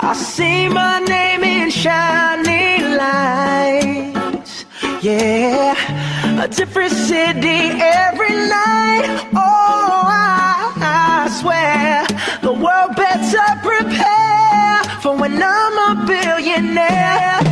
I see my name in shining lights. Yeah, a different city every night. Oh, I, I swear the world better prepare for when I'm a billionaire.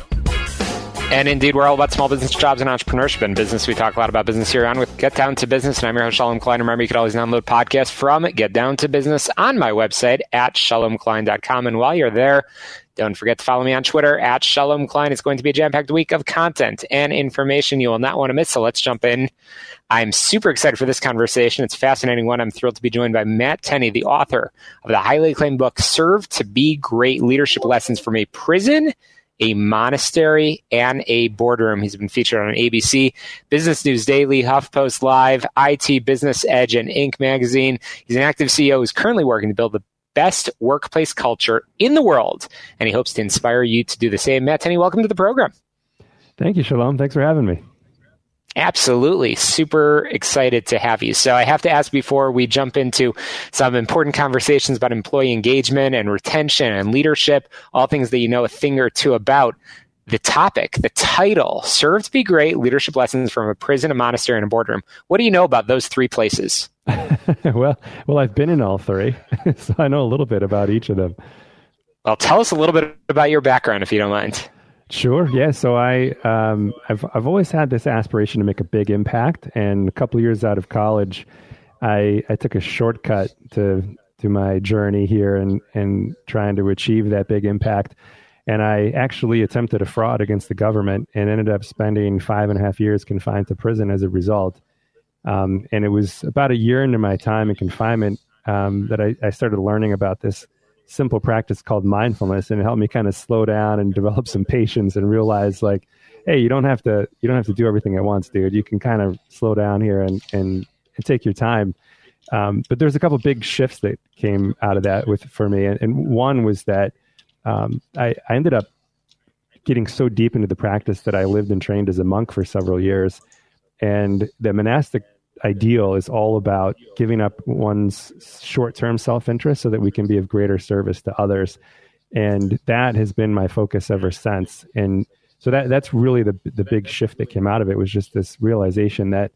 And indeed, we're all about small business jobs and entrepreneurship and business. We talk a lot about business here on with Get Down to Business. And I'm your host, Shalom Klein. Remember, you can always download podcasts from Get Down to Business on my website at shalomklein.com. And while you're there, don't forget to follow me on Twitter at Shalom Klein. It's going to be a jam packed week of content and information you will not want to miss. So let's jump in. I'm super excited for this conversation. It's a fascinating one. I'm thrilled to be joined by Matt Tenney, the author of the highly acclaimed book, Serve to Be Great Leadership Lessons from a Prison a monastery, and a boardroom. He's been featured on ABC, Business News Daily, HuffPost Live, IT Business Edge, and Inc. magazine. He's an active CEO who's currently working to build the best workplace culture in the world, and he hopes to inspire you to do the same. Matt Tenney, welcome to the program. Thank you, Shalom. Thanks for having me. Absolutely. Super excited to have you. So I have to ask before we jump into some important conversations about employee engagement and retention and leadership, all things that you know a thing or two about. The topic, the title, serve to be great leadership lessons from a prison, a monastery, and a boardroom. What do you know about those three places? well, well, I've been in all three, so I know a little bit about each of them. Well, tell us a little bit about your background, if you don't mind. Sure. Yeah. So I, um, I've I've always had this aspiration to make a big impact, and a couple years out of college, I I took a shortcut to to my journey here and and trying to achieve that big impact. And I actually attempted a fraud against the government and ended up spending five and a half years confined to prison as a result. Um, and it was about a year into my time in confinement um, that I, I started learning about this simple practice called mindfulness and it helped me kind of slow down and develop some patience and realize like hey you don't have to you don't have to do everything at once dude. You can kind of slow down here and and, and take your time. Um, but there's a couple big shifts that came out of that with for me. And, and one was that um, I, I ended up getting so deep into the practice that i lived and trained as a monk for several years. And the monastic ideal is all about giving up one's short-term self-interest so that we can be of greater service to others. And that has been my focus ever since. And so that that's really the the big shift that came out of it was just this realization that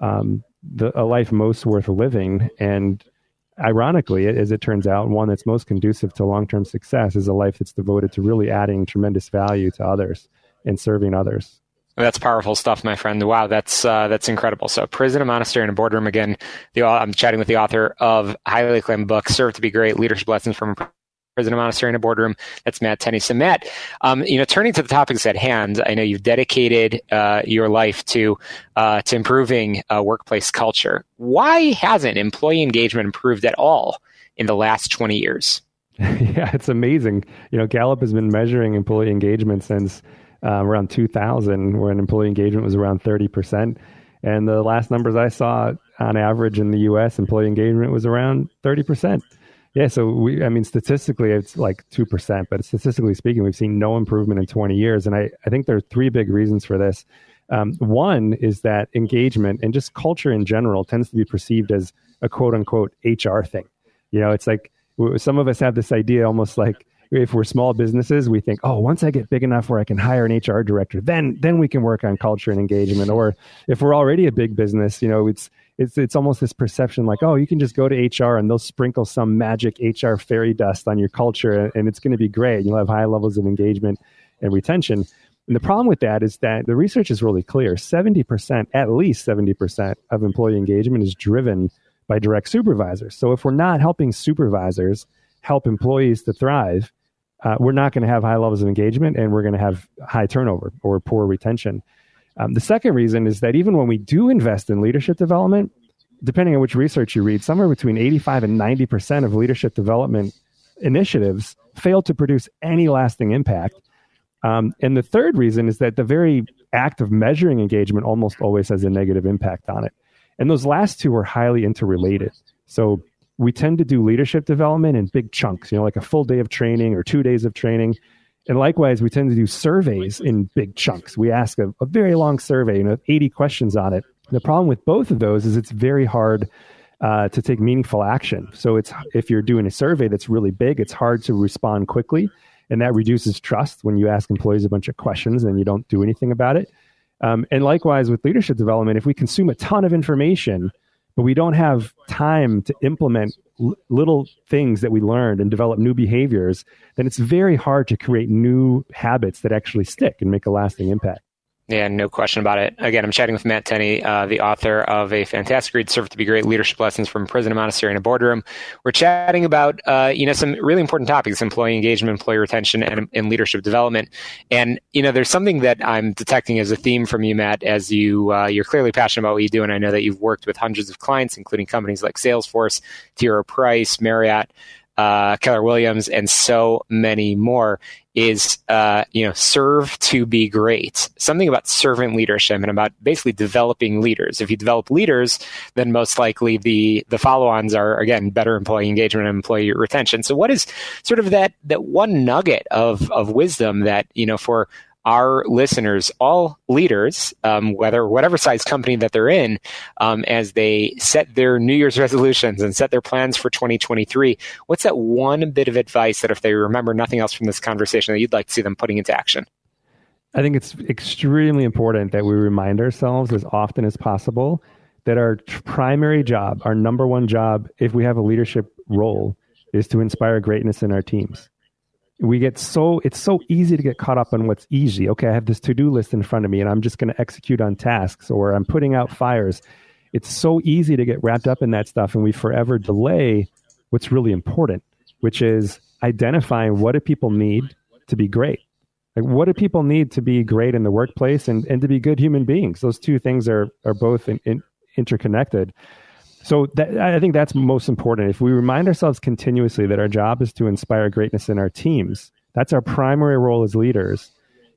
um, the, a life most worth living and ironically as it turns out one that's most conducive to long-term success is a life that's devoted to really adding tremendous value to others and serving others that's powerful stuff, my friend. Wow, that's uh, that's incredible. So, prison, a monastery, and a boardroom. Again, the, I'm chatting with the author of highly acclaimed book, "Serve to Be Great: Leadership Lessons from a Prison, a Monastery, and a Boardroom." That's Matt Tenney. So, Matt, um, you know, turning to the topics at hand, I know you've dedicated uh, your life to uh, to improving uh, workplace culture. Why hasn't employee engagement improved at all in the last 20 years? yeah, it's amazing. You know, Gallup has been measuring employee engagement since uh, around 2000 when employee engagement was around 30%. And the last numbers I saw on average in the US, employee engagement was around 30%. Yeah, so we, I mean, statistically, it's like 2%, but statistically speaking, we've seen no improvement in 20 years. And I, I think there are three big reasons for this. Um, one is that engagement and just culture in general tends to be perceived as a quote unquote HR thing. You know, it's like some of us have this idea almost like if we're small businesses, we think, oh, once I get big enough where I can hire an HR director, then then we can work on culture and engagement. Or if we're already a big business, you know, it's it's it's almost this perception like, oh, you can just go to HR and they'll sprinkle some magic HR fairy dust on your culture, and it's going to be great. You'll have high levels of engagement and retention. And the problem with that is that the research is really clear. 70%, at least 70% of employee engagement is driven by direct supervisors. So if we're not helping supervisors help employees to thrive, uh, we're not going to have high levels of engagement and we're going to have high turnover or poor retention. Um, the second reason is that even when we do invest in leadership development, depending on which research you read, somewhere between 85 and 90% of leadership development initiatives fail to produce any lasting impact. Um, and the third reason is that the very act of measuring engagement almost always has a negative impact on it. And those last two are highly interrelated. So we tend to do leadership development in big chunks, you know, like a full day of training or two days of training. And likewise, we tend to do surveys in big chunks. We ask a, a very long survey, you know, 80 questions on it. The problem with both of those is it's very hard uh, to take meaningful action. So it's if you're doing a survey that's really big, it's hard to respond quickly, and that reduces trust when you ask employees a bunch of questions and you don't do anything about it. Um, and likewise with leadership development, if we consume a ton of information, but we don't have time to implement l- little things that we learned and develop new behaviors, then it's very hard to create new habits that actually stick and make a lasting impact. Yeah, no question about it. Again, I'm chatting with Matt Tenney, uh, the author of a fantastic read, Serve to Be Great Leadership Lessons from Prison and Monastery in a Boardroom. We're chatting about, uh, you know, some really important topics, employee engagement, employee retention, and, and, leadership development. And, you know, there's something that I'm detecting as a theme from you, Matt, as you, uh, you're clearly passionate about what you do. And I know that you've worked with hundreds of clients, including companies like Salesforce, T. Rowe Price, Marriott, uh, Keller Williams, and so many more is uh, you know serve to be great. Something about servant leadership and about basically developing leaders. If you develop leaders, then most likely the the follow-ons are again better employee engagement and employee retention. So what is sort of that that one nugget of of wisdom that you know for our listeners, all leaders, um, whether whatever size company that they're in, um, as they set their New Year's resolutions and set their plans for 2023, what's that one bit of advice that if they remember nothing else from this conversation that you'd like to see them putting into action? I think it's extremely important that we remind ourselves as often as possible that our primary job, our number one job, if we have a leadership role, is to inspire greatness in our teams we get so it's so easy to get caught up on what's easy. Okay i have this to-do list in front of me and i'm just going to execute on tasks or i'm putting out fires. It's so easy to get wrapped up in that stuff and we forever delay what's really important which is identifying what do people need to be great. Like what do people need to be great in the workplace and, and to be good human beings? Those two things are are both in, in, interconnected so that, I think that's most important. If we remind ourselves continuously that our job is to inspire greatness in our teams, that's our primary role as leaders.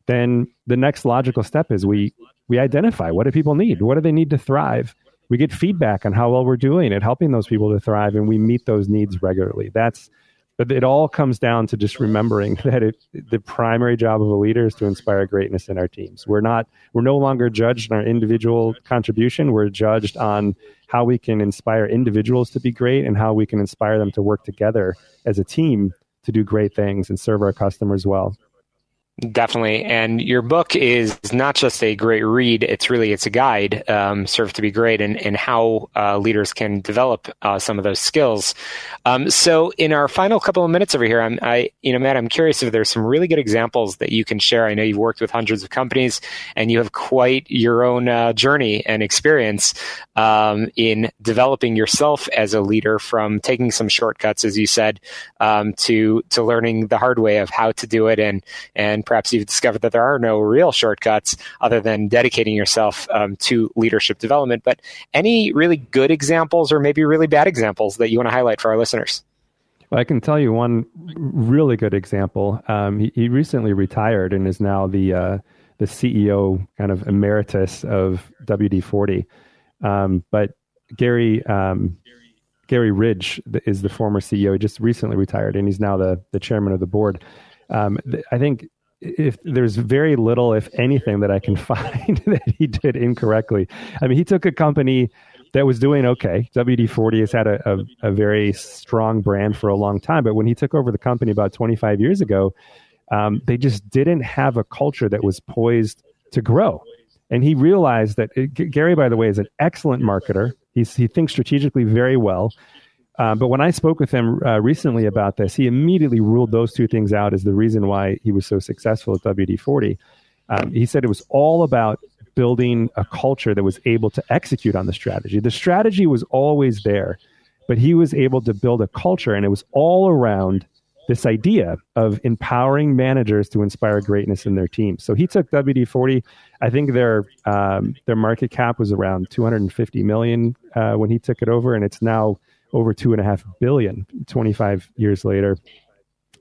Then the next logical step is we we identify what do people need, what do they need to thrive. We get feedback on how well we're doing at helping those people to thrive, and we meet those needs regularly. That's but it all comes down to just remembering that it, the primary job of a leader is to inspire greatness in our teams. We're not, we're no longer judged on our individual contribution. We're judged on how we can inspire individuals to be great and how we can inspire them to work together as a team to do great things and serve our customers well. Definitely, and your book is not just a great read; it's really it's a guide, um, serve to be great, and and how uh, leaders can develop uh, some of those skills. Um, so, in our final couple of minutes over here, I'm, I, you know, Matt, I'm curious if there's some really good examples that you can share. I know you've worked with hundreds of companies, and you have quite your own uh, journey and experience um, in developing yourself as a leader, from taking some shortcuts, as you said, um, to to learning the hard way of how to do it, and and perhaps you've discovered that there are no real shortcuts other than dedicating yourself um, to leadership development. But any really good examples or maybe really bad examples that you want to highlight for our listeners? Well, I can tell you one really good example. Um, he, he, recently retired and is now the uh, the CEO, kind of emeritus of WD forty. Um, but Garry um, Garry Ridge is the former CEO. He just recently retired, and he's now the the chairman of the board. Um, I think if there's very little, if anything, that I can find that he did incorrectly. I mean, he took a company that was doing okay. WD 40 has had a, a, a, very strong brand for a long time, but when he took over the company about 25 years ago, um, they just didn't have a culture that was poised to grow. And he realized that it, Garry, by the way, is an excellent marketer. He's, he thinks strategically very well. Uh, but when I spoke with him uh, recently about this, he immediately ruled those two things out as the reason why he was so successful at WD 40. Um, he said it was all about building a culture that was able to execute on the strategy. The strategy was always there. but he was able to build a culture, and it was all around this idea of empowering managers to inspire greatness in their teams. So he took WD forty. I think their um, their market cap was around 250 million uh, when he took it over, and it's now over two and a half billion 25 years later.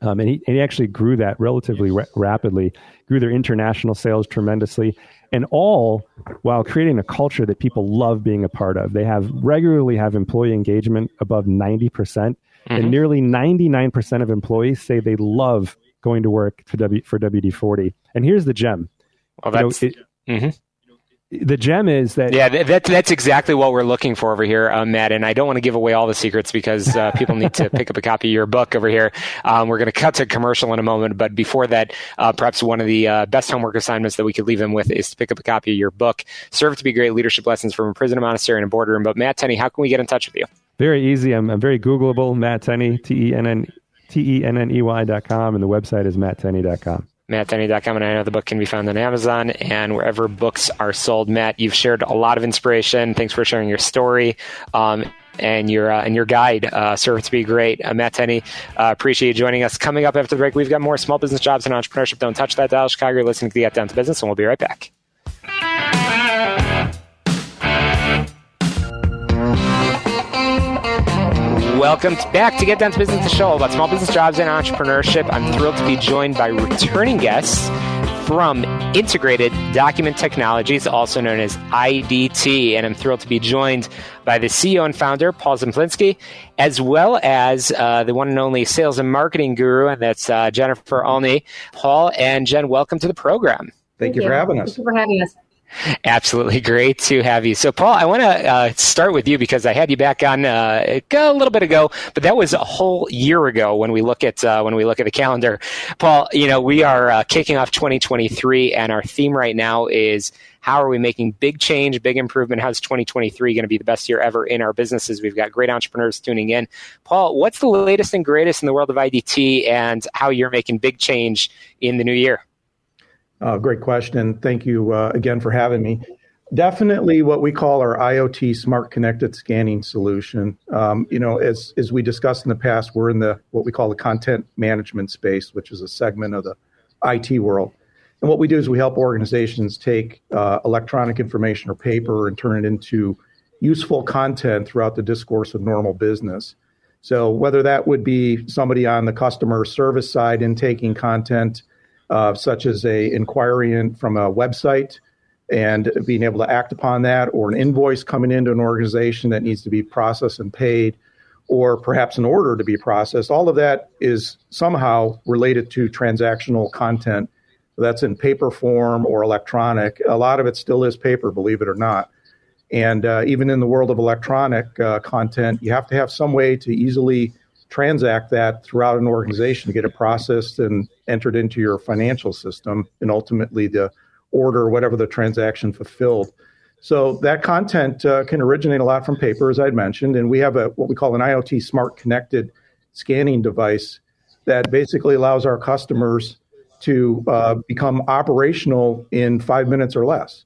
Um, and, he, and he actually grew that relatively ra- rapidly, grew their international sales tremendously, and all while creating a culture that people love being a part of. They have regularly have employee engagement above 90%, percent mm-hmm. and nearly 99% of employees say they love going to work for, w, for WD-40. And here's the gem. Well, that's, you know, it, mm-hmm the gem is that yeah that, that's exactly what we're looking for over here uh, matt and i don't want to give away all the secrets because uh, people need to pick up a copy of your book over here. Um, we're going to cut to commercial in a moment but before that uh, perhaps one of the uh, best homework assignments that we could leave them with is to pick up a copy of your book. Serve to be great leadership lessons from a prison a monastery and a boardroom but matt tenney how can we get in touch with you? Very easy. I'm, I'm very googleable matt tenney t-e-n-n T-E-N-N-E-Y dot com, and the website is matttenney.com matttenney.com, and I know the book can be found on Amazon and wherever books are sold. Matt, you've shared a lot of inspiration. Thanks for sharing your story. Um, and your uh, and your guide, uh, serve to be great. Uh, Matt Tenney, uh, appreciate you joining us. Coming up after the break, we've got more small business jobs and entrepreneurship. Don't touch that dial, Chicago. You're listening to the Get Down to Business, and we'll be right back. Welcome back to Get Down to Business, the show about small business jobs and entrepreneurship. I'm thrilled to be joined by returning guests from Integrated Document Technologies, also known as IDT. And I'm thrilled to be joined by the CEO and founder, Paul Zemplinsky, as well as uh, the one and only sales and marketing guru, and that's uh, Jennifer Olney. Paul and Jen, welcome to the program. Thank, Thank you, you for having us. Thank you for having us. Absolutely great to have you. So, Paul, I want to uh, start with you because I had you back on uh, a little bit ago, but that was a whole year ago when we look at uh, when we look at the calendar. Paul, you know we are uh, kicking off 2023, and our theme right now is how are we making big change, big improvement? How's 2023 going to be the best year ever in our businesses? We've got great entrepreneurs tuning in. Paul, what's the latest and greatest in the world of IDT, and how you're making big change in the new year? Uh, great question. Thank you uh, again for having me. Definitely what we call our IoT smart connected scanning solution. Um, you know, as, as we discussed in the past, we're in the what we call the content management space, which is a segment of the IT world. And what we do is we help organizations take uh, electronic information or paper and turn it into useful content throughout the discourse of normal business. So whether that would be somebody on the customer service side in taking content, uh, such as a inquiry in, from a website and being able to act upon that, or an invoice coming into an organization that needs to be processed and paid, or perhaps an order to be processed. All of that is somehow related to transactional content. That's in paper form or electronic. A lot of it still is paper, believe it or not. And uh, even in the world of electronic uh, content, you have to have some way to easily transact that throughout an organization to get it processed and entered into your financial system and ultimately the order whatever the transaction fulfilled. So that content uh, can originate a lot from paper as i'd mentioned and we have a what we call an iot smart connected scanning device that basically allows our customers to uh, become operational in five minutes or less.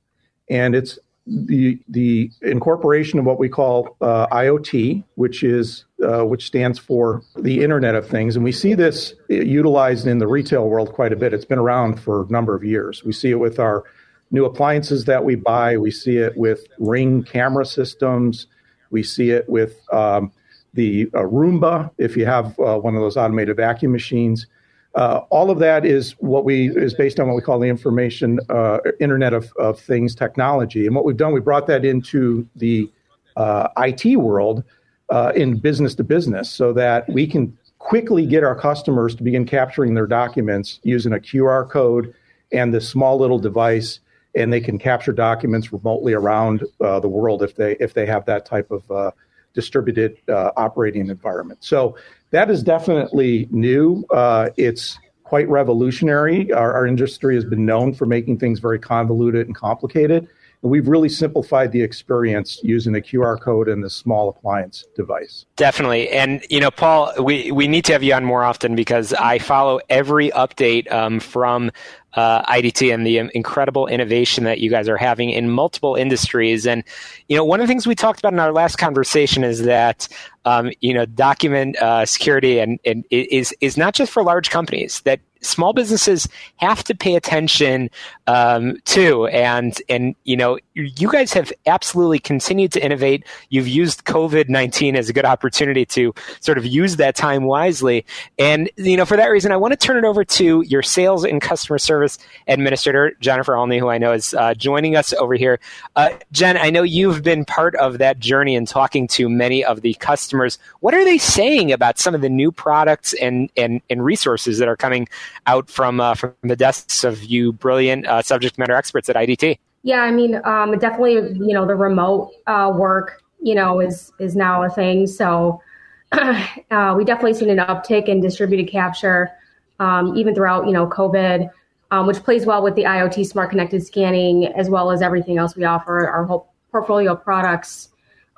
And it's the the incorporation of what we call uh, IoT, which is uh, which stands for the Internet of Things, and we see this utilized in the retail world quite a bit. It's been around for a number of years. We see it with our new appliances that we buy. We see it with Ring camera systems. We see it with um, the uh, Roomba. If you have uh, one of those automated vacuum machines, uh, all of that is what we is based on what we call the information uh, Internet of, of Things technology. And what we've done, we brought that into the uh, IT world uh, in business to business, so that we can quickly get our customers to begin capturing their documents using a QR code and this small little device, and they can capture documents remotely around uh, the world if they if they have that type of uh, distributed operating environment. So that is definitely new. Uh, it's quite revolutionary. Our, our, industry has been known for making things very convoluted and complicated. And we've really simplified the experience using the QR code and the small appliance device. Definitely. And, you know, Paul, we, we need to have you on more often because I follow every update um, from uh, IDT and the incredible innovation that you guys are having in multiple industries. And, you know, one of the things we talked about in our last conversation is that, um, you know, document uh, security and, and is, is not just for large companies, that small businesses have to pay attention um, to. And and you know, you guys have absolutely continued to innovate. You've used COVID nineteen as a good opportunity to sort of use that time wisely. And you know, for that reason, I want to turn it over to your sales and customer service administrator, Jennifer Olney, who I know is uh, joining us over here. Uh, Jen, I know you've been part of that journey and talking to many of the customers. What are they saying about some of the new products and and, and resources that are coming out from uh, from the desks of you brilliant uh, subject matter experts at IDT? Yeah, I mean, um, definitely, you know, the remote uh, work, you know, is is now a thing. So uh, we definitely seen an uptick in distributed capture, um, even throughout, you know, COVID, um, which plays well with the IoT smart connected scanning as well as everything else we offer, our whole portfolio of products.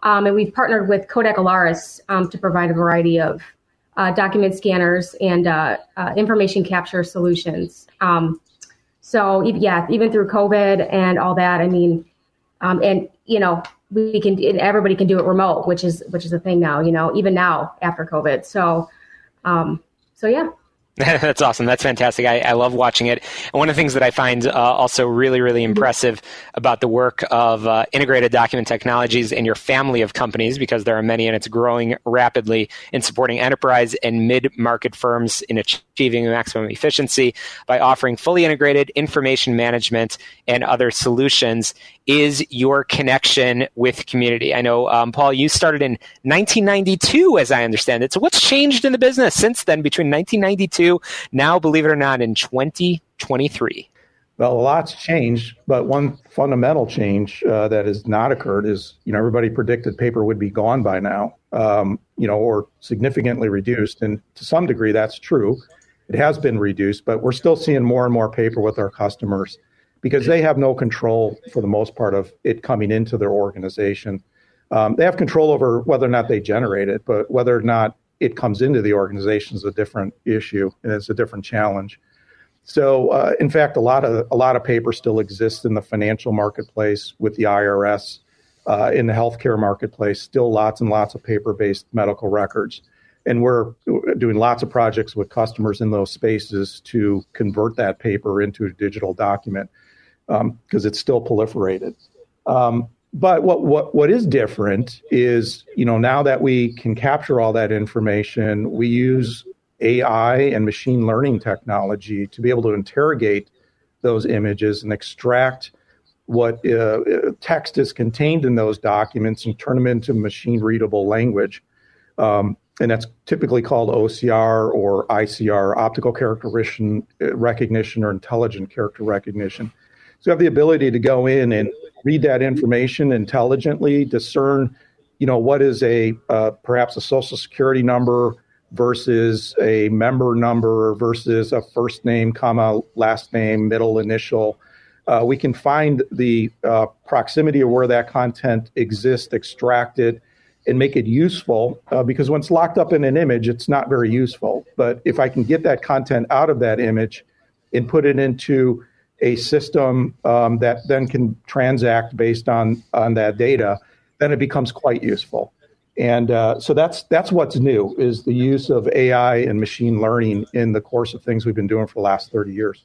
Um, and we've partnered with Kodak Alaris um, to provide a variety of uh, document scanners and uh, uh, information capture solutions. Um, so yeah, even through COVID and all that, I mean, um, and you know, we can everybody can do it remote, which is which is a thing now. You know, even now after COVID. So, um, so yeah. That's awesome. That's fantastic. I, I, love watching it. And one of the things that I find uh, also really, really impressive about the work of uh, integrated document technologies and your family of companies, because there are many and it's growing rapidly in supporting enterprise and mid market firms in achieving maximum efficiency by offering fully integrated information management and other solutions is your connection with community. I know, um, Paul, you started in 1992, as I understand it. So, what's changed in the business since then between 1992, now, believe it or not, in 2023? Well, a lot's changed, but one fundamental change uh, that has not occurred is, you know, everybody predicted paper would be gone by now, um, you know, or significantly reduced, and to some degree that's true. It has been reduced, but we're still seeing more and more paper with our customers because they have no control for the most part of it coming into their organization. Um, they have control over whether or not they generate it, but whether or not it comes into the organization is a different issue and it's a different challenge. So, uh, in fact, a lot of a lot of paper still exists in the financial marketplace with the IRS, uh, in the healthcare marketplace. Still, lots and lots of paper-based medical records, and we're doing lots of projects with customers in those spaces to convert that paper into a digital document because um, it's still proliferated. Um, but what, what what is different is you know now that we can capture all that information, we use AI and machine learning technology to be able to interrogate those images and extract what uh, text is contained in those documents and turn them into machine readable language. Um, and that's typically called OCR or ICR, optical character recognition or intelligent character recognition. So you have the ability to go in and read that information intelligently, discern, you know, what is a uh, perhaps a social security number versus a member number versus a first name, comma, last name, middle initial. Uh, we can find the uh, proximity of where that content exists, extract it, and make it useful. Uh, because when it's locked up in an image, it's not very useful. But if I can get that content out of that image and put it into a system um, that then can transact based on on that data, then it becomes quite useful. And uh, so that's that's what's new is the use of AI and machine learning in the course of things we've been doing for the last 30 years.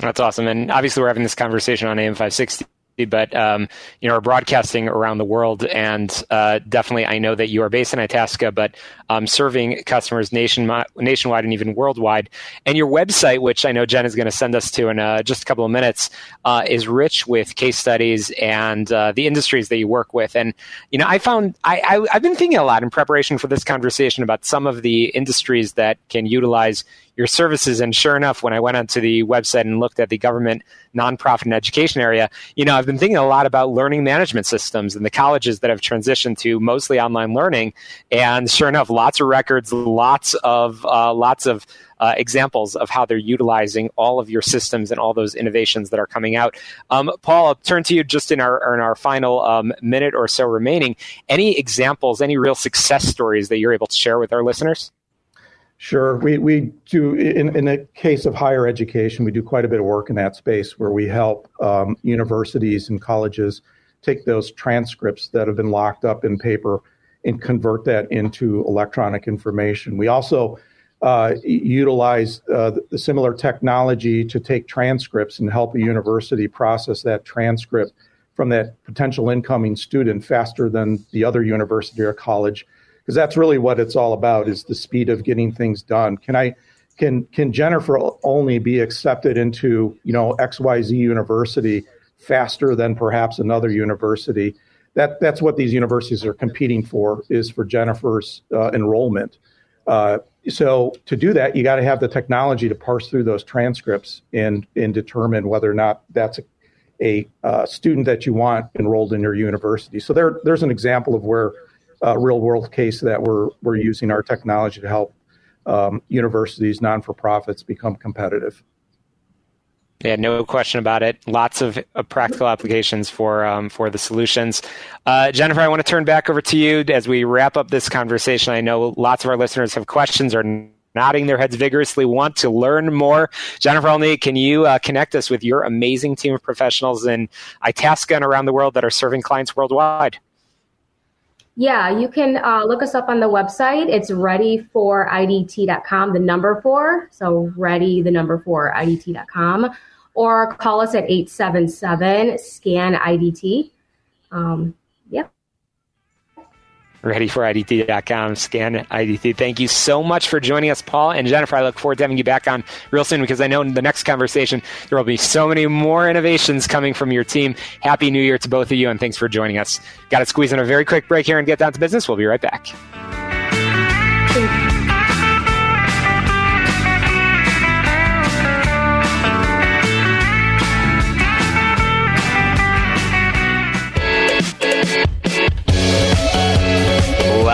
That's awesome. And obviously, we're having this conversation on AM 560 but um, you know, are broadcasting around the world. And uh, definitely, I know that you are based in Itasca, but um, serving customers nation, nationwide and even worldwide. And your website, which I know Jen is going to send us to in uh, just a couple of minutes, uh, is rich with case studies and uh, the industries that you work with. And you know, I found I, I I've been thinking a lot in preparation for this conversation about some of the industries that can utilize your services. And sure enough, when I went onto the website and looked at the government nonprofit and education area, you know, I've been thinking a lot about learning management systems and the colleges that have transitioned to mostly online learning. And sure enough, lots of records, lots of uh, lots of uh, examples of how they're utilizing all of your systems and all those innovations that are coming out. Um, Paul, I'll turn to you just in our in our final um, minute or so remaining. Any examples, any real success stories that you're able to share with our listeners? Sure. We, we do, in, in the case of higher education, we do quite a bit of work in that space where we help um, universities and colleges take those transcripts that have been locked up in paper and convert that into electronic information. We also uh, utilize uh, the similar technology to take transcripts and help a university process that transcript from that potential incoming student faster than the other university or college because that's really what it's all about is the speed of getting things done. Can i can can jennifer Olney be accepted into you know xyz university faster than perhaps another university? That that's what these universities are competing for is for jennifer's uh, enrollment. Uh, so to do that, you got to have the technology to parse through those transcripts and and determine whether or not that's a, a uh, student that you want enrolled in your university. So there there's an example of where uh, real world case that we're we're using our technology to help um, universities, non for profits, become competitive. Yeah, no question about it. Lots of uh, practical applications for um, for the solutions. Uh, Jennifer, I want to turn back over to you as we wrap up this conversation. I know lots of our listeners have questions or nodding their heads vigorously, want to learn more. Jennifer Olney, can you uh, connect us with your amazing team of professionals in Itasca and around the world that are serving clients worldwide? Yeah, you can uh, look us up on the website. It's readyforidt.com, the number four. So ready, the number four, IDT.com. Or call us at 877 SCAN IDT. Um, yep readyforidt.com, scan IDT. Thank you so much for joining us, Paul and Jennifer. I look forward to having you back on real soon because I know in the next conversation there will be so many more innovations coming from your team. Happy New Year to both of you, and thanks for joining us. Got to squeeze in a very quick break here and get down to business. We'll be right back.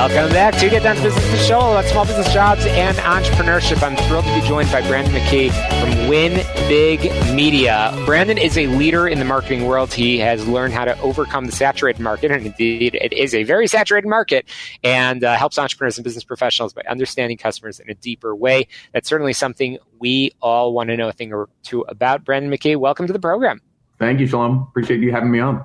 Welcome back to Get Down to Business, the show about small business jobs and entrepreneurship. I'm thrilled to be joined by Brandon McKee from Win Big Media. Brandon is a leader in the marketing world. He has learned how to overcome the saturated market, and indeed, it is a very saturated market, and uh, helps entrepreneurs and business professionals by understanding customers in a deeper way. That's certainly something we all want to know a thing or two about. Brandon McKee, welcome to the program. Thank you, Shalom. Appreciate you having me on.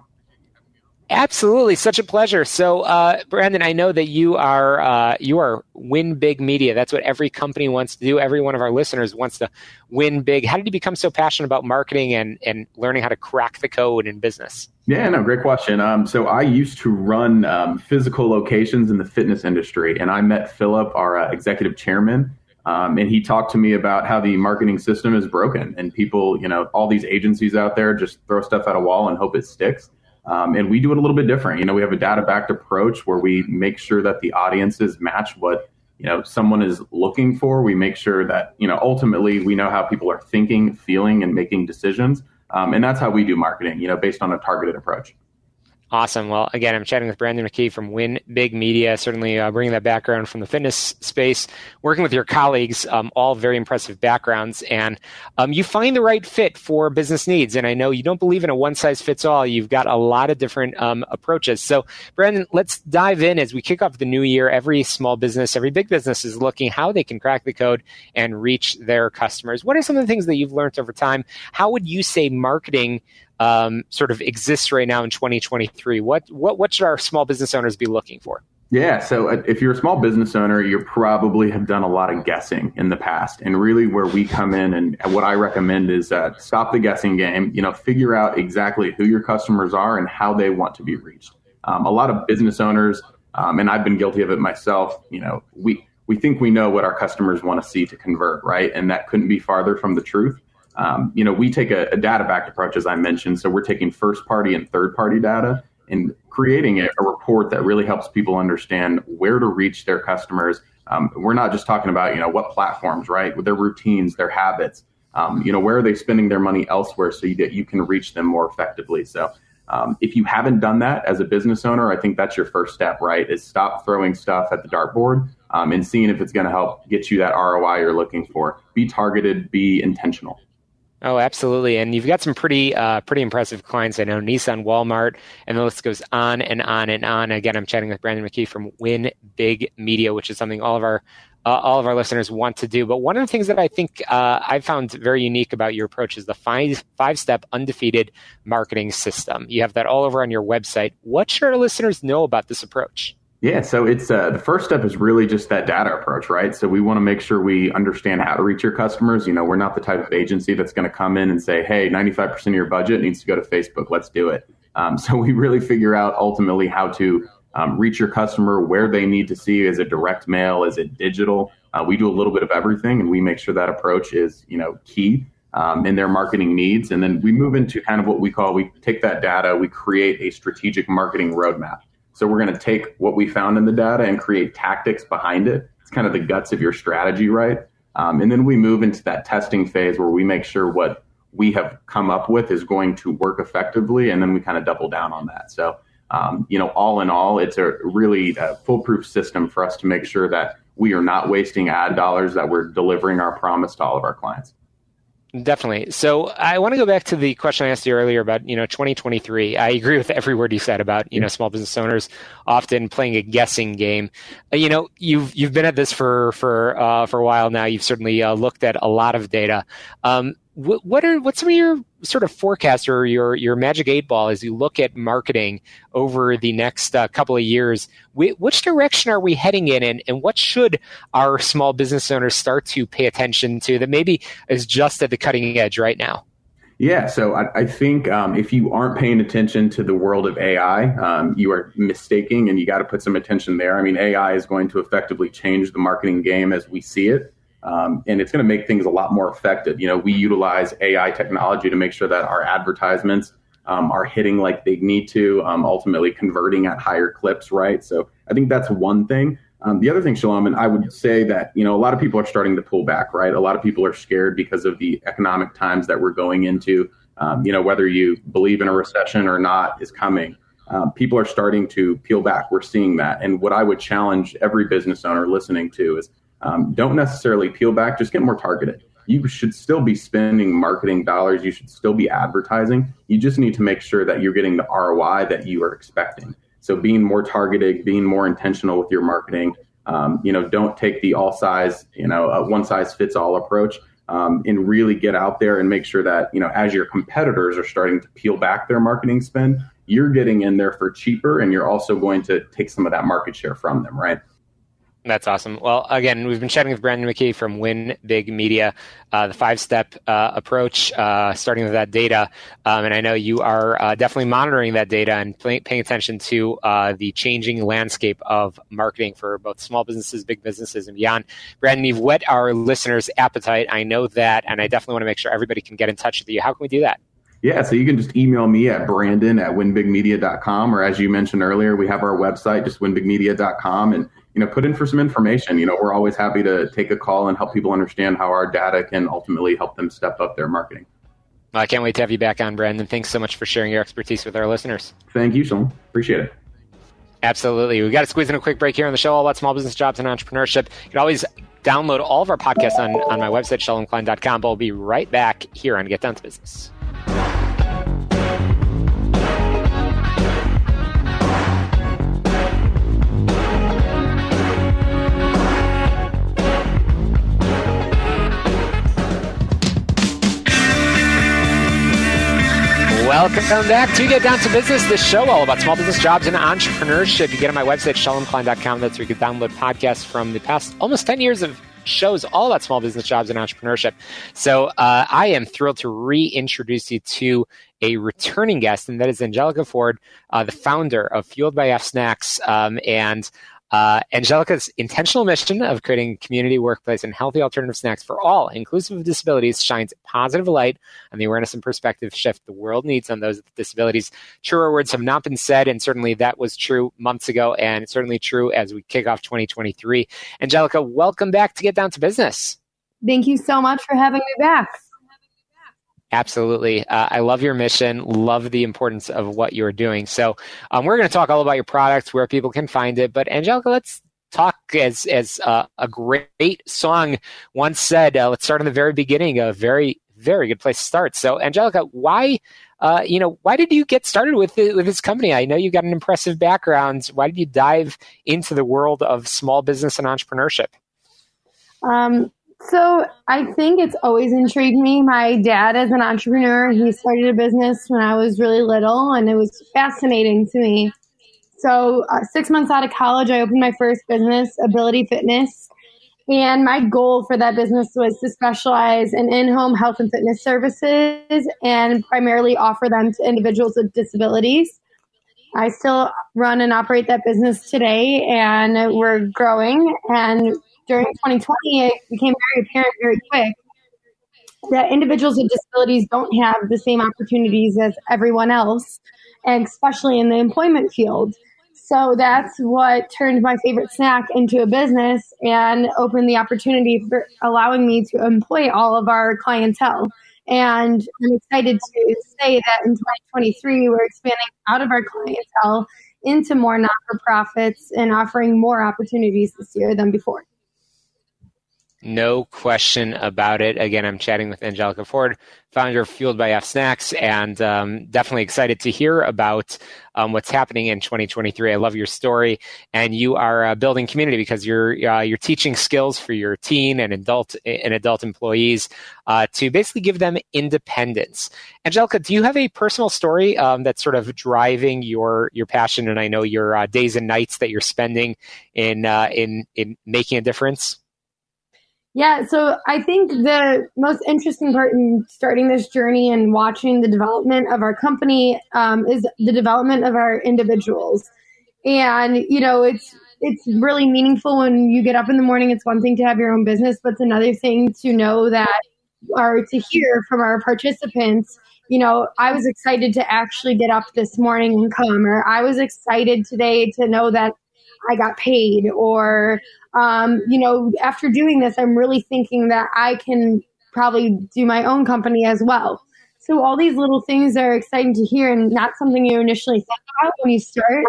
Absolutely, such a pleasure. So, uh, Brandon, I know that you are uh, you are win big media. That's what every company wants to do. Every one of our listeners wants to win big. How did you become so passionate about marketing and and learning how to crack the code in business? Yeah, no, great question. Um, so I used to run um, physical locations in the fitness industry, and I met Philip, our uh, executive chairman, um, and he talked to me about how the marketing system is broken, and people, you know, all these agencies out there just throw stuff at a wall and hope it sticks. Um, and we do it a little bit different. You know, we have a data backed approach where we make sure that the audiences match what you know someone is looking for. We make sure that you know ultimately we know how people are thinking, feeling, and making decisions. Um, and that's how we do marketing. You know, based on a targeted approach. Awesome. Well, again, I'm chatting with Brandon McKee from Win Big Media, certainly uh, bringing that background from the fitness space, working with your colleagues, um, all very impressive backgrounds. And um, you find the right fit for business needs. And I know you don't believe in a one size fits all. You've got a lot of different um, approaches. So, Brandon, let's dive in as we kick off the new year. Every small business, every big business is looking how they can crack the code and reach their customers. What are some of the things that you've learned over time? How would you say marketing um, sort of exists right now in 2023? What what what should our small business owners be looking for? Yeah, so uh, if you're a small business owner, you probably have done a lot of guessing in the past, and really where we come in and what I recommend is uh, stop the guessing game. You know, figure out exactly who your customers are and how they want to be reached. Um, a lot of business owners, um, and I've been guilty of it myself. You know, we we think we know what our customers want to see to convert, right? And that couldn't be farther from the truth. Um, you know, we take a, a data backed approach, as I mentioned. So we're taking first party and third party data and creating a, a, report that really helps people understand where to reach their customers. Um, we're not just talking about, you know, what platforms, right? With their routines, their habits, um, you know, where are they spending their money elsewhere so that you can reach them more effectively. So um, if you haven't done that as a business owner, I think that's your first step, right? Is stop throwing stuff at the dartboard um, and seeing if it's going to help get you that ROI you're looking for. Be targeted, be intentional. Oh, absolutely. And you've got some pretty uh, pretty impressive clients. I know Nissan, Walmart, and the list goes on and on and on. Again, I'm chatting with Brandon McKee from Win Big Media, which is something all of our uh, all of our listeners want to do. But one of the things that I think uh, I found very unique about your approach is the five five step undefeated marketing system. You have that all over on your website. What should our listeners know about this approach? Yeah, so it's uh, the first step is really just that data approach, right? So we want to make sure we understand how to reach your customers. You know, we're not the type of agency that's going to come in and say, "Hey, 95% of your budget needs to go to Facebook. Let's do it." Um, so we really figure out ultimately how to um, reach your customer where they need to see. Is it direct mail? Is it digital? Uh, we do a little bit of everything, and we make sure that approach is you know key um, in their marketing needs. And then we move into kind of what we call we take that data, we create a strategic marketing roadmap. So we're going to take what we found in the data and create tactics behind it. It's kind of the guts of your strategy, right? Um, and then we move into that testing phase where we make sure what we have come up with is going to work effectively, and then we kind of double down on that. So, um, you know, all in all, it's a really uh, foolproof system for us to make sure that we are not wasting ad dollars, that we're delivering our promise to all of our clients. Definitely. So I want to go back to the question I asked you earlier about, you know, 2023. I agree with every word you said about, you know, small business owners often playing a guessing game. Uh, you know, you've you've been at this for for uh, for a while now. You've certainly uh, looked at a lot of data. Um, what are what's some of your sort of forecast or your your magic eight ball as you look at marketing over the next uh, couple of years? which direction are we heading in, and, and what should our small business owners start to pay attention to that maybe is just at the cutting edge right now? Yeah, so I, I think um, if you aren't paying attention to the world of AI, um, you are mistaking, and you got to put some attention there. I mean, AI is going to effectively change the marketing game as we see it. Um, and it's going to make things a lot more effective. You know, we utilize AI technology to make sure that our advertisements um, are hitting like they need to, um, ultimately converting at higher clips, right? So I think that's one thing. Um, the other thing, Shalom, and I would say that you know a lot of people are starting to pull back, right? A lot of people are scared because of the economic times that we're going into. Um, you know, whether you believe in a recession or not is coming. Uh, people are starting to peel back. We're seeing that, and what I would challenge every business owner listening to is um, don't necessarily peel back, just get more targeted. You should still be spending marketing dollars. You should still be advertising. You just need to make sure that you're getting the ROI that you are expecting. So being more targeted, being more intentional with your marketing. Um, you know, don't take the all size, you know, one size fits all approach. Um, and really get out there and make sure that you know as your competitors are starting to peel back their marketing spend, you're getting in there for cheaper, and you're also going to take some of that market share from them, right? That's awesome. Well, again, we've been chatting with Brandon McKee from Win Big Media, uh, the five step uh, approach, uh, starting with that data. Um, and I know you are uh, definitely monitoring that data and pay, paying attention to uh, the changing landscape of marketing for both small businesses, big businesses, and beyond. Brandon, you've whet our listeners' appetite. I know that, and I definitely want to make sure everybody can get in touch with you. How can we do that? Yeah, so you can just email me at brandon at winbigmedia.com, or as you mentioned earlier, we have our website, just winbigmedia.com, and you know, put in for some information. You know, we're always happy to take a call and help people understand how our data can ultimately help them step up their marketing. Well, I can't wait to have you back on, Brandon. Thanks so much for sharing your expertise with our listeners. Thank you, Sean. Appreciate it. Absolutely. We've got to squeeze in a quick break here on the show all about small business jobs and entrepreneurship. You can always download all of our podcasts on, on my website, shalomklein.com. But we'll be right back here on Get Down to Business. Welcome back to Get Down to Business, the show all about small business jobs and entrepreneurship. You get on my website, shalomklein.com. That's where you can download podcasts from the past almost 10 years of shows all about small business jobs and entrepreneurship. So uh, I am thrilled to reintroduce you to a returning guest, and that is Angelica Ford, uh, the founder of Fueled by F Snacks. Um, and uh, Angelica's intentional mission of creating community, workplace, and healthy alternative snacks for all, inclusive of disabilities, shines a positive light on the awareness and perspective shift the world needs on those with disabilities. Truer words have not been said, and certainly that was true months ago, and certainly true as we kick off 2023. Angelica, welcome back to Get Down to Business. Thank you so much for having me back. Absolutely. Uh, I love your mission, love the importance of what you're doing. So, um, we're going to talk all about your products, where people can find it. But, Angelica, let's talk as, as uh, a great song once said. Uh, let's start in the very beginning, a very, very good place to start. So, Angelica, why? Uh, you know, why did you get started with with this company? I know you've got an impressive background. Why did you dive into the world of small business and entrepreneurship? Um, so I think it's always intrigued me. My dad is an entrepreneur. He started a business when I was really little, and it was fascinating to me. So uh, six months out of college, I opened my first business, Ability Fitness. And my goal for that business was to specialize in in home health and fitness services and primarily offer them to individuals with disabilities. I still run and operate that business today, and we're growing. And during 2020, it became very apparent very quick that individuals with disabilities don't have the same opportunities as everyone else, and especially in the employment field. So that's what turned my favorite snack into a business and opened the opportunity for allowing me to employ all of our clientele. And I'm excited to say that in 2023, we're expanding out of our clientele into more not for profits and offering more opportunities this year than before. No question about it. Again, I'm chatting with Angelica Ford, founder of Fueled by F Snacks, and um, definitely excited to hear about um, what's happening in 2023. I love your story, and you are uh, building community because you're uh, you're teaching skills for your teen and adult and adult employees uh, to basically give them independence. Angelica, do you have a personal story um, that's sort of driving your your passion? And I know your uh, days and nights that you're spending in uh, in in making a difference. Yeah, so I think the most interesting part in starting this journey and watching the development of our company um, is the development of our individuals. And you know, it's it's really meaningful when you get up in the morning. It's one thing to have your own business, but it's another thing to know that or to hear from our participants. You know, I was excited to actually get up this morning and come, or I was excited today to know that I got paid, or um, you know, after doing this, I'm really thinking that I can probably do my own company as well. So all these little things are exciting to hear and not something you initially think about when you start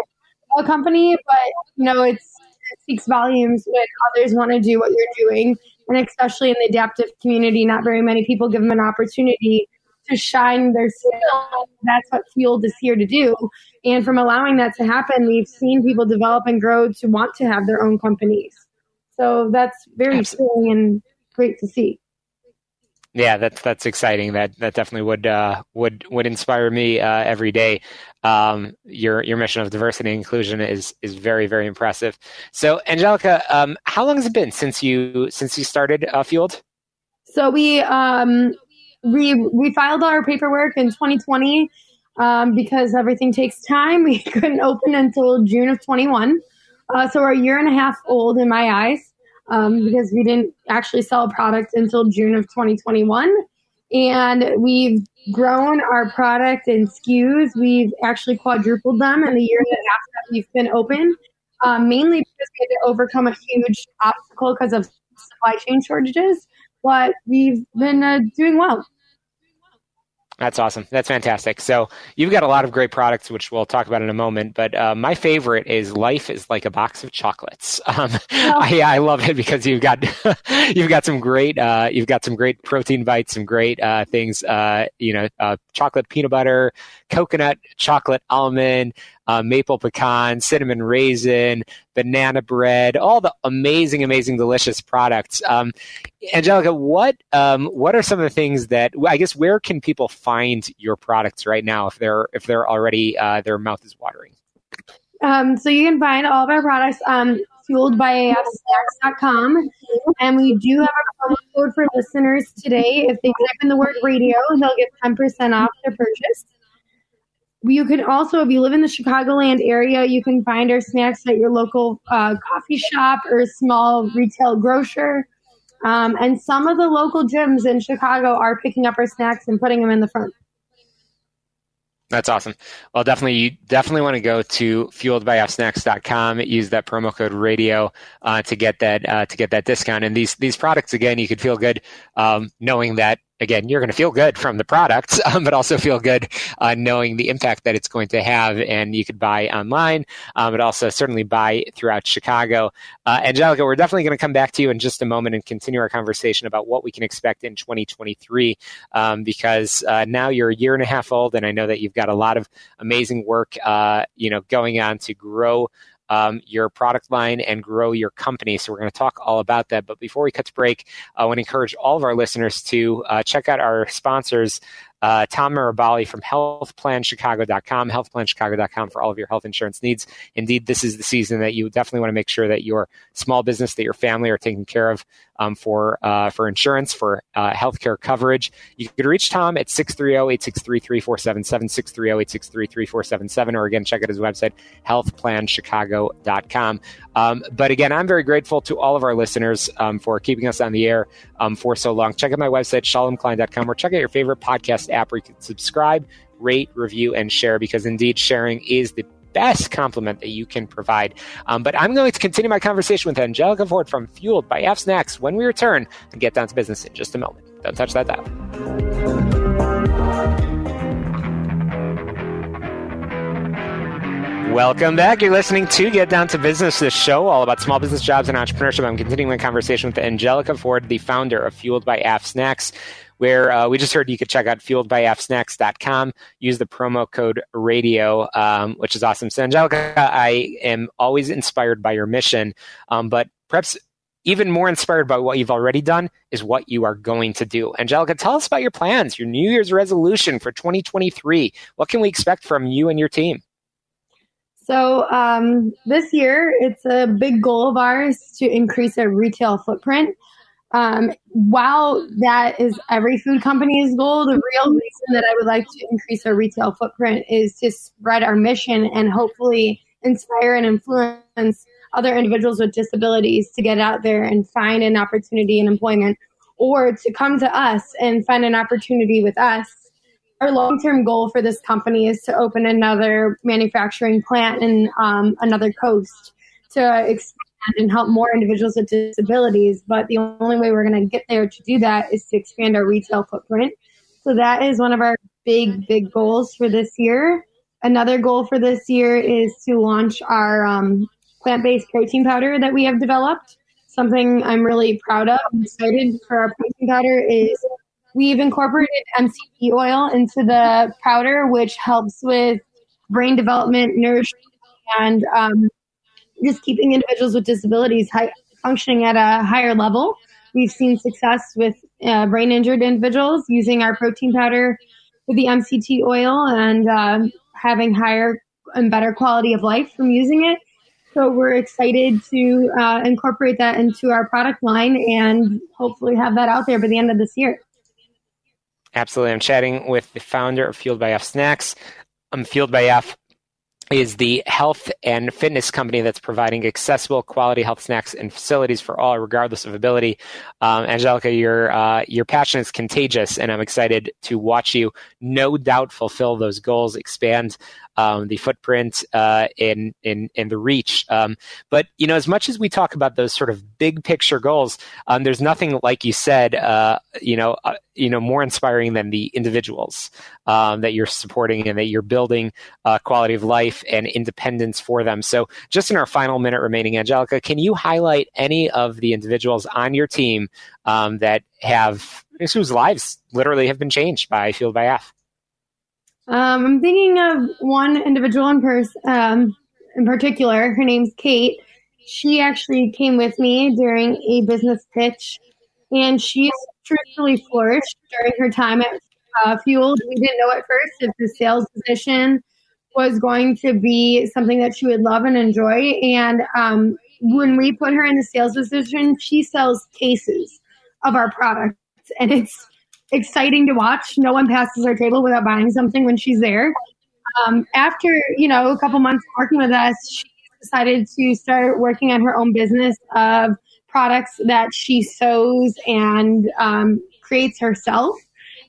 a company, but you know, it's, it speaks volumes when others want to do what you're doing. And especially in the adaptive community, not very many people give them an opportunity to shine their skill. That's what Fueled is here to do. And from allowing that to happen, we've seen people develop and grow to want to have their own companies. So that's very Absolutely. and great to see. Yeah, that's that's exciting. That that definitely would uh, would would inspire me uh, every day. Um, your your mission of diversity and inclusion is is very very impressive. So, Angelica, um, how long has it been since you since you started uh, Fueled? So we um, we we filed our paperwork in 2020 um, because everything takes time. We couldn't open until June of 21. Uh, so we're a year and a half old in my eyes um, because we didn't actually sell a product until June of 2021. And we've grown our product and SKUs. We've actually quadrupled them in the year that we've been open, um, mainly because we had to overcome a huge obstacle because of supply chain shortages. But we've been uh, doing well. That's awesome. That's fantastic. So you've got a lot of great products, which we'll talk about in a moment. But uh, my favorite is Life is like a box of chocolates. Um, oh. I, I, love it because you've got you've got some great uh, you've got some great protein bites, some great uh, things. Uh, you know, uh, chocolate peanut butter, coconut, chocolate almond uh, maple pecan, cinnamon raisin, banana bread, all the amazing, amazing, delicious products. Um, Angelica, what um, what are some of the things that I guess where can people find your products right now if they're if they're already uh, their mouth is watering? Um, so you can find all of our products um, fueled by afsnacks.com. And we do have a promo code for listeners today. If they type in the word radio, they'll get 10% off their purchase. You can also, if you live in the Chicagoland area, you can find our snacks at your local uh, coffee shop or small retail grocer. Um, and some of the local gyms in Chicago are picking up our snacks and putting them in the front. That's awesome. Well, definitely, you definitely want to go to fueledbyfsnacks.com. Use that promo code radio uh, to get that uh, to get that discount. And these these products again, you could feel good um, knowing that again, you're going to feel good from the product, um, but also feel good uh, knowing the impact that it's going to have. And you could buy online, um, but also certainly buy throughout Chicago. Uh, Angelica, we're definitely going to come back to you in just a moment and continue our conversation about what we can expect in 2023, um, because uh, now you're a year and a half old, and I know that you've got a lot of amazing work, uh, you know, going on to grow um, your product line and grow your company. So we're going to talk all about that. But before we cut to break, I want to encourage all of our listeners to uh, check out our sponsors uh, Tom Mirabali from healthplanchicago.com, healthplanchicago.com for all of your health insurance needs. Indeed, this is the season that you definitely want to make sure that your small business, that your family are taken care of um, for uh, for insurance, for uh, healthcare coverage. You can reach Tom at 630-863-3477, 630-863-3477, or again, check out his website, healthplanchicago.com. Um, but again, I'm very grateful to all of our listeners um, for keeping us on the air um, for so long. Check out my website, shalomklein.com, or check out your favorite podcast app where you can subscribe, rate, review, and share because indeed sharing is the best compliment that you can provide. Um, but I'm going to continue my conversation with Angelica Ford from Fueled by F Snacks when we return and get down to business in just a moment. Don't touch that dial. Welcome back. You're listening to Get Down to Business, this show all about small business jobs and entrepreneurship. I'm continuing my conversation with Angelica Ford, the founder of Fueled by AF Snacks where uh, we just heard you could check out fueledbyfsnacks.com, use the promo code radio, um, which is awesome. So, Angelica, I am always inspired by your mission, um, but perhaps even more inspired by what you've already done is what you are going to do. Angelica, tell us about your plans, your New Year's resolution for 2023. What can we expect from you and your team? So um, this year, it's a big goal of ours to increase our retail footprint. Um, while that is every food company's goal, the real reason that I would like to increase our retail footprint is to spread our mission and hopefully inspire and influence other individuals with disabilities to get out there and find an opportunity in employment or to come to us and find an opportunity with us. Our long term goal for this company is to open another manufacturing plant in um, another coast to expand and help more individuals with disabilities. But the only way we're going to get there to do that is to expand our retail footprint. So that is one of our big, big goals for this year. Another goal for this year is to launch our um, plant based protein powder that we have developed. Something I'm really proud of and excited for our protein powder is we've incorporated MCT oil into the powder, which helps with brain development, nourishment, and um, just keeping individuals with disabilities high, functioning at a higher level. We've seen success with uh, brain injured individuals using our protein powder with the MCT oil and uh, having higher and better quality of life from using it. So we're excited to uh, incorporate that into our product line and hopefully have that out there by the end of this year. Absolutely. I'm chatting with the founder of Fueled by F Snacks. I'm Fueled by F is the health and fitness company that's providing accessible quality health snacks and facilities for all, regardless of ability. Um, Angelica, your uh, your passion is contagious, and I'm excited to watch you, no doubt, fulfill those goals, expand um, the footprint uh, in in in the reach. Um, but you know, as much as we talk about those sort of big picture goals, um, there's nothing like you said. Uh, you know, uh, you know, more inspiring than the individuals um, that you're supporting and that you're building uh, quality of life and independence for them. So, just in our final minute remaining, Angelica, can you highlight any of the individuals on your team um, that have whose lives literally have been changed by Fueled by F? Um, I'm thinking of one individual in person, um, in particular. Her name's Kate. She actually came with me during a business pitch, and she's truly flourished during her time at uh, Fueled. We didn't know at first if the sales position was going to be something that she would love and enjoy. And um, when we put her in the sales position, she sells cases of our products, and it's exciting to watch. No one passes our table without buying something when she's there. Um, after you know a couple months working with us, she decided to start working on her own business of products that she sews and um, creates herself.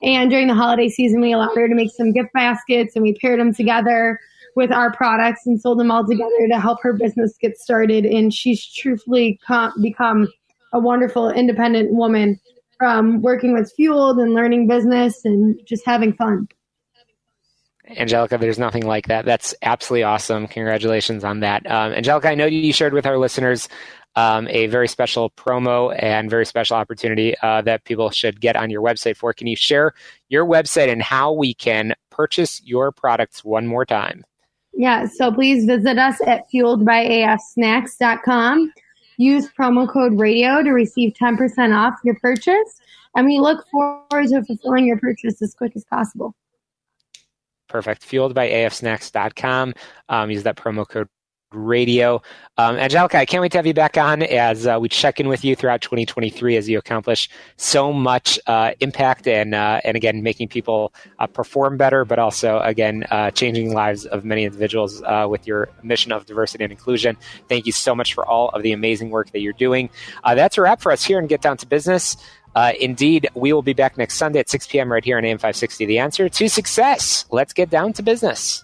And during the holiday season, we allowed her to make some gift baskets, and we paired them together with our products and sold them all together to help her business get started. And she's truthfully com- become a wonderful independent woman from working with Fueled and learning business and just having fun. Angelica, there's nothing like that. That's absolutely awesome. Congratulations on that. Um, Angelica, I know you shared with our listeners um, a very special promo and very special opportunity uh, that people should get on your website for. Can you share your website and how we can purchase your products one more time? Yeah, so please visit us at fueledbyafsnacks.com. Use promo code radio to receive 10% off your purchase. And we look forward to fulfilling your purchase as quick as possible. Perfect. Fueledbyafsnacks.com. Um, use that promo code radio. Um, Angelica, I can't wait to have you back on as uh, we check in with you throughout 2023 as you accomplish so much uh, impact and uh, and again making people uh, perform better, but also again uh, changing lives of many individuals uh, with your mission of diversity and inclusion. Thank you so much for all of the amazing work that you're doing. that's a wrap for us here and Get Down to Business. indeed, we will be back next Sunday at 6 p.m. right here on AM 560. The answer to success. Let's get down to business.